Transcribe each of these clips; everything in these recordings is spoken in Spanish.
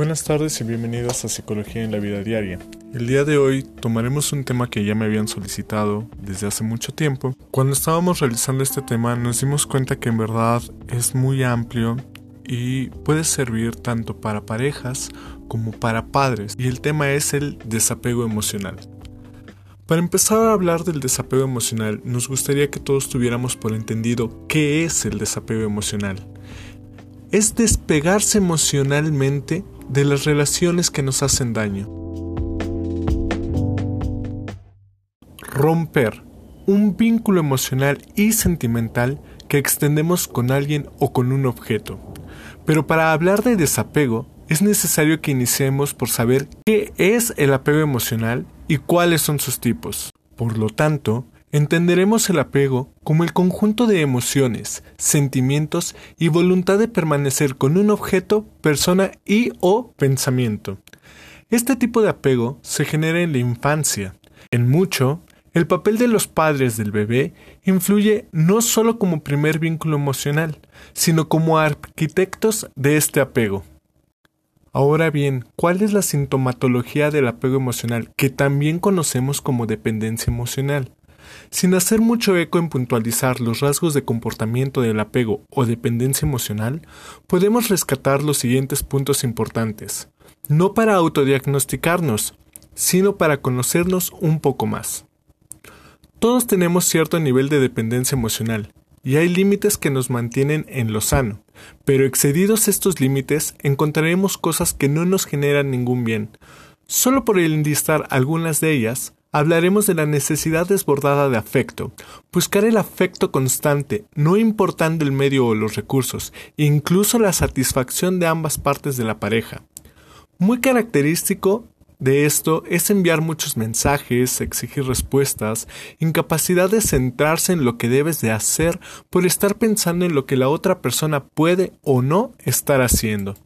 Buenas tardes y bienvenidos a Psicología en la Vida Diaria. El día de hoy tomaremos un tema que ya me habían solicitado desde hace mucho tiempo. Cuando estábamos realizando este tema nos dimos cuenta que en verdad es muy amplio y puede servir tanto para parejas como para padres y el tema es el desapego emocional. Para empezar a hablar del desapego emocional, nos gustaría que todos tuviéramos por entendido qué es el desapego emocional. Es despegarse emocionalmente de las relaciones que nos hacen daño. Romper un vínculo emocional y sentimental que extendemos con alguien o con un objeto. Pero para hablar de desapego, es necesario que iniciemos por saber qué es el apego emocional y cuáles son sus tipos. Por lo tanto, Entenderemos el apego como el conjunto de emociones, sentimientos y voluntad de permanecer con un objeto, persona y o pensamiento. Este tipo de apego se genera en la infancia. En mucho, el papel de los padres del bebé influye no solo como primer vínculo emocional, sino como arquitectos de este apego. Ahora bien, ¿cuál es la sintomatología del apego emocional que también conocemos como dependencia emocional? Sin hacer mucho eco en puntualizar los rasgos de comportamiento del apego o dependencia emocional, podemos rescatar los siguientes puntos importantes, no para autodiagnosticarnos, sino para conocernos un poco más. Todos tenemos cierto nivel de dependencia emocional, y hay límites que nos mantienen en lo sano, pero excedidos estos límites encontraremos cosas que no nos generan ningún bien. Solo por enlistar algunas de ellas, Hablaremos de la necesidad desbordada de afecto, buscar el afecto constante, no importando el medio o los recursos, incluso la satisfacción de ambas partes de la pareja. Muy característico de esto es enviar muchos mensajes, exigir respuestas, incapacidad de centrarse en lo que debes de hacer por estar pensando en lo que la otra persona puede o no estar haciendo.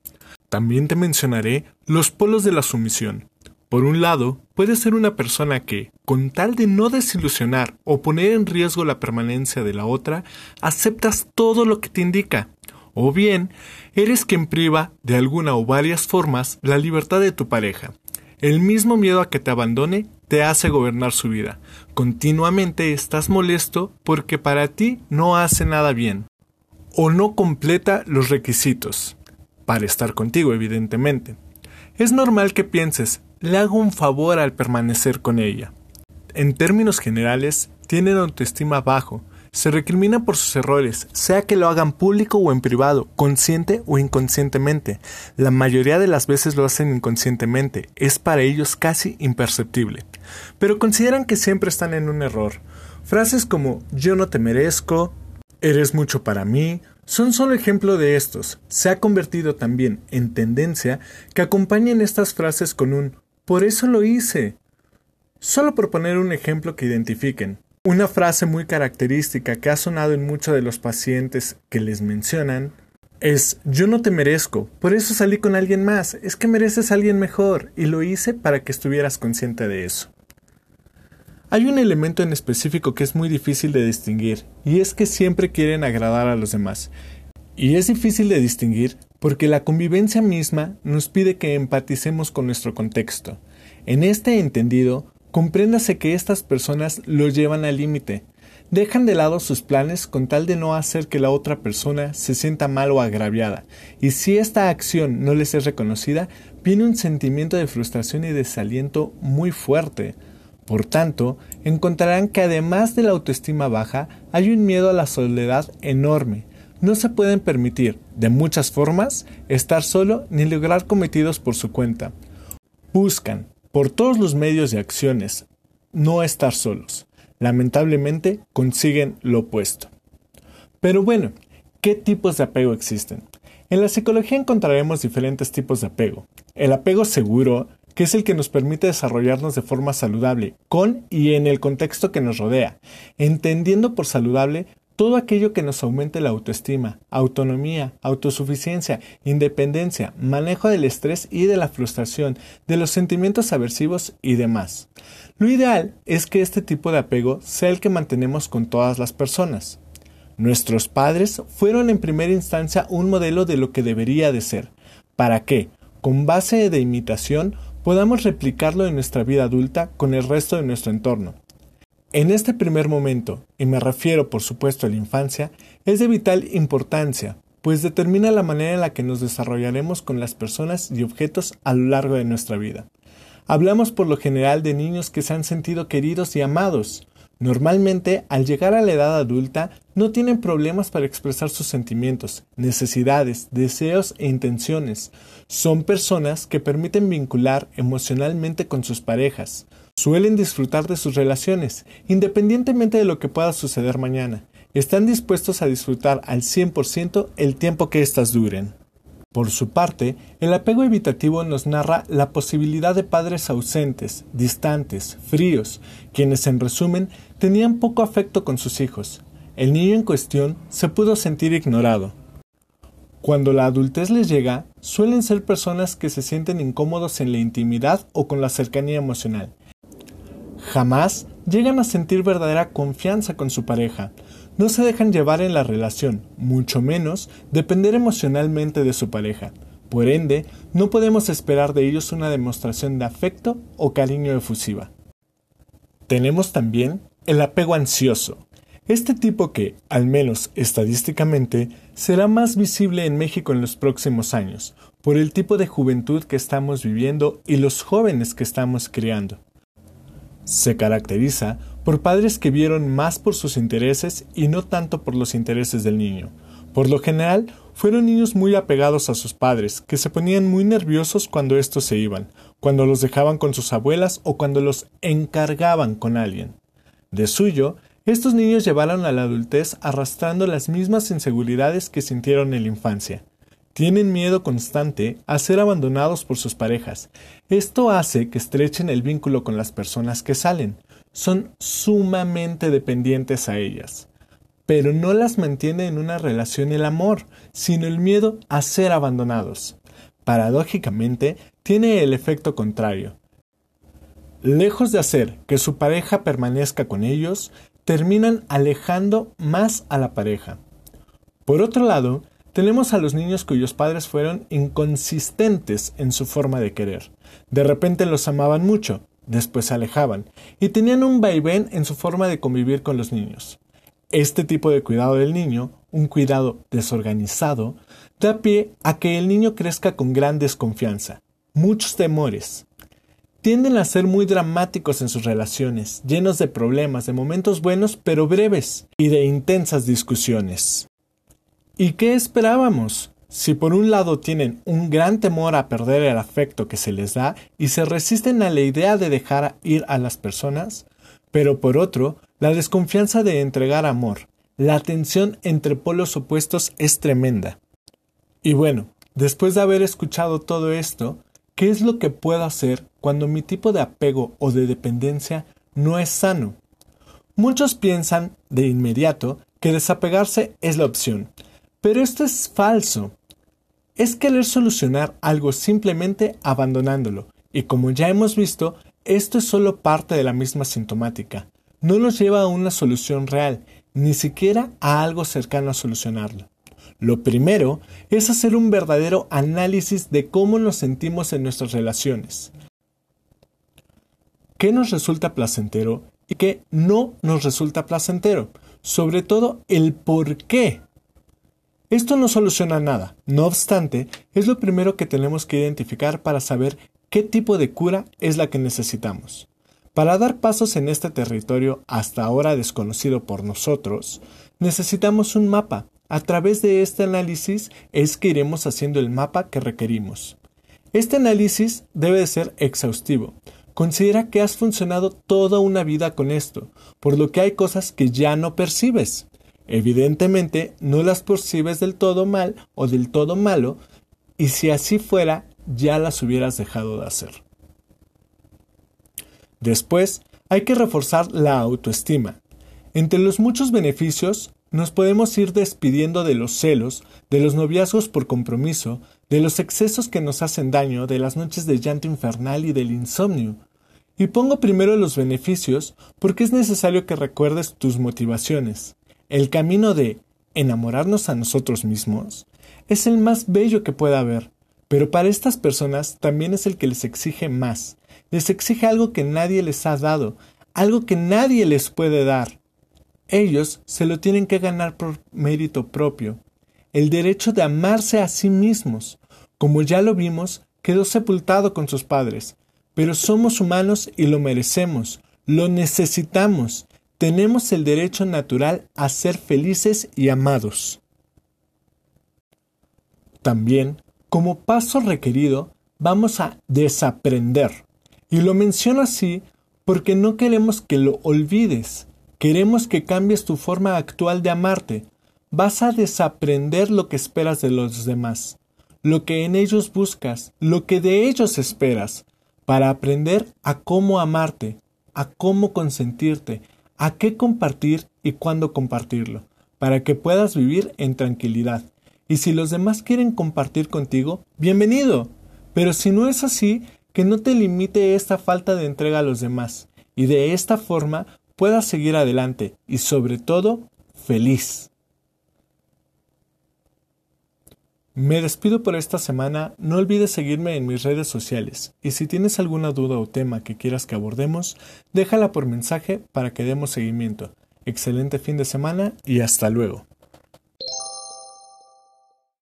También te mencionaré los polos de la sumisión. Por un lado, puedes ser una persona que, con tal de no desilusionar o poner en riesgo la permanencia de la otra, aceptas todo lo que te indica. O bien, eres quien priva, de alguna o varias formas, la libertad de tu pareja. El mismo miedo a que te abandone te hace gobernar su vida. Continuamente estás molesto porque para ti no hace nada bien. O no completa los requisitos. Para estar contigo, evidentemente. Es normal que pienses, le hago un favor al permanecer con ella. En términos generales, tienen autoestima bajo, se recrimina por sus errores, sea que lo hagan público o en privado, consciente o inconscientemente. La mayoría de las veces lo hacen inconscientemente, es para ellos casi imperceptible. Pero consideran que siempre están en un error. Frases como yo no te merezco, eres mucho para mí, son solo ejemplo de estos. Se ha convertido también en tendencia que acompañen estas frases con un por eso lo hice. Solo por poner un ejemplo que identifiquen. Una frase muy característica que ha sonado en muchos de los pacientes que les mencionan es yo no te merezco, por eso salí con alguien más, es que mereces a alguien mejor y lo hice para que estuvieras consciente de eso. Hay un elemento en específico que es muy difícil de distinguir y es que siempre quieren agradar a los demás. Y es difícil de distinguir porque la convivencia misma nos pide que empaticemos con nuestro contexto. En este entendido, compréndase que estas personas lo llevan al límite, dejan de lado sus planes con tal de no hacer que la otra persona se sienta mal o agraviada, y si esta acción no les es reconocida, viene un sentimiento de frustración y desaliento muy fuerte. Por tanto, encontrarán que además de la autoestima baja, hay un miedo a la soledad enorme, no se pueden permitir, de muchas formas, estar solo ni lograr cometidos por su cuenta. Buscan, por todos los medios y acciones, no estar solos. Lamentablemente consiguen lo opuesto. Pero bueno, ¿qué tipos de apego existen? En la psicología encontraremos diferentes tipos de apego. El apego seguro, que es el que nos permite desarrollarnos de forma saludable, con y en el contexto que nos rodea, entendiendo por saludable todo aquello que nos aumente la autoestima, autonomía, autosuficiencia, independencia, manejo del estrés y de la frustración, de los sentimientos aversivos y demás. Lo ideal es que este tipo de apego sea el que mantenemos con todas las personas. Nuestros padres fueron en primera instancia un modelo de lo que debería de ser. ¿Para qué? con base de imitación, podamos replicarlo en nuestra vida adulta con el resto de nuestro entorno. En este primer momento, y me refiero por supuesto a la infancia, es de vital importancia, pues determina la manera en la que nos desarrollaremos con las personas y objetos a lo largo de nuestra vida. Hablamos por lo general de niños que se han sentido queridos y amados. Normalmente, al llegar a la edad adulta, no tienen problemas para expresar sus sentimientos, necesidades, deseos e intenciones. Son personas que permiten vincular emocionalmente con sus parejas. Suelen disfrutar de sus relaciones, independientemente de lo que pueda suceder mañana. Están dispuestos a disfrutar al 100% el tiempo que éstas duren. Por su parte, el apego evitativo nos narra la posibilidad de padres ausentes, distantes, fríos, quienes en resumen tenían poco afecto con sus hijos. El niño en cuestión se pudo sentir ignorado. Cuando la adultez les llega, suelen ser personas que se sienten incómodos en la intimidad o con la cercanía emocional. Jamás llegan a sentir verdadera confianza con su pareja, no se dejan llevar en la relación, mucho menos depender emocionalmente de su pareja. Por ende, no podemos esperar de ellos una demostración de afecto o cariño efusiva. Tenemos también el apego ansioso. Este tipo que, al menos estadísticamente, será más visible en México en los próximos años, por el tipo de juventud que estamos viviendo y los jóvenes que estamos criando. Se caracteriza por padres que vieron más por sus intereses y no tanto por los intereses del niño. Por lo general, fueron niños muy apegados a sus padres, que se ponían muy nerviosos cuando estos se iban, cuando los dejaban con sus abuelas o cuando los encargaban con alguien. De suyo, estos niños llevaron a la adultez arrastrando las mismas inseguridades que sintieron en la infancia. Tienen miedo constante a ser abandonados por sus parejas. Esto hace que estrechen el vínculo con las personas que salen, son sumamente dependientes a ellas. Pero no las mantiene en una relación el amor, sino el miedo a ser abandonados. Paradójicamente, tiene el efecto contrario. Lejos de hacer que su pareja permanezca con ellos, terminan alejando más a la pareja. Por otro lado, tenemos a los niños cuyos padres fueron inconsistentes en su forma de querer. De repente los amaban mucho, después se alejaban, y tenían un vaivén en su forma de convivir con los niños. Este tipo de cuidado del niño, un cuidado desorganizado, da pie a que el niño crezca con gran desconfianza, muchos temores. Tienden a ser muy dramáticos en sus relaciones, llenos de problemas, de momentos buenos pero breves, y de intensas discusiones. ¿Y qué esperábamos? Si por un lado tienen un gran temor a perder el afecto que se les da y se resisten a la idea de dejar ir a las personas, pero por otro, la desconfianza de entregar amor, la tensión entre polos opuestos es tremenda. Y bueno, después de haber escuchado todo esto, ¿qué es lo que puedo hacer cuando mi tipo de apego o de dependencia no es sano? Muchos piensan de inmediato que desapegarse es la opción, pero esto es falso es querer solucionar algo simplemente abandonándolo, y como ya hemos visto, esto es solo parte de la misma sintomática, no nos lleva a una solución real, ni siquiera a algo cercano a solucionarlo. Lo primero es hacer un verdadero análisis de cómo nos sentimos en nuestras relaciones. ¿Qué nos resulta placentero y qué no nos resulta placentero? Sobre todo el por qué esto no soluciona nada, no obstante, es lo primero que tenemos que identificar para saber qué tipo de cura es la que necesitamos. Para dar pasos en este territorio hasta ahora desconocido por nosotros, necesitamos un mapa. A través de este análisis es que iremos haciendo el mapa que requerimos. Este análisis debe de ser exhaustivo. Considera que has funcionado toda una vida con esto, por lo que hay cosas que ya no percibes. Evidentemente no las percibes del todo mal o del todo malo, y si así fuera, ya las hubieras dejado de hacer. Después, hay que reforzar la autoestima. Entre los muchos beneficios, nos podemos ir despidiendo de los celos, de los noviazgos por compromiso, de los excesos que nos hacen daño, de las noches de llanto infernal y del insomnio. Y pongo primero los beneficios porque es necesario que recuerdes tus motivaciones. El camino de enamorarnos a nosotros mismos es el más bello que pueda haber, Pero para estas personas también es el que les exige más. Les exige algo que nadie les ha dado, algo que nadie les puede dar. Ellos se lo tienen que ganar por mérito propio. El derecho de amarse a sí mismos. Como ya lo vimos, quedó sepultado con sus padres. Pero somos humanos y lo merecemos, lo necesitamos. Tenemos el derecho natural a ser felices y amados. También, como paso requerido, vamos a desaprender. Y lo menciono así porque no queremos que lo olvides. Queremos que cambies tu forma actual de amarte. Vas a desaprender lo que esperas de los demás, lo que en ellos buscas, lo que de ellos esperas, para aprender a cómo amarte, a cómo consentirte, a qué compartir y cuándo compartirlo, para que puedas vivir en tranquilidad. Y si los demás quieren compartir contigo, bienvenido. Pero si no es así, que no te limite esta falta de entrega a los demás, y de esta forma puedas seguir adelante y sobre todo feliz. Me despido por esta semana, no olvides seguirme en mis redes sociales y si tienes alguna duda o tema que quieras que abordemos, déjala por mensaje para que demos seguimiento. Excelente fin de semana y hasta luego.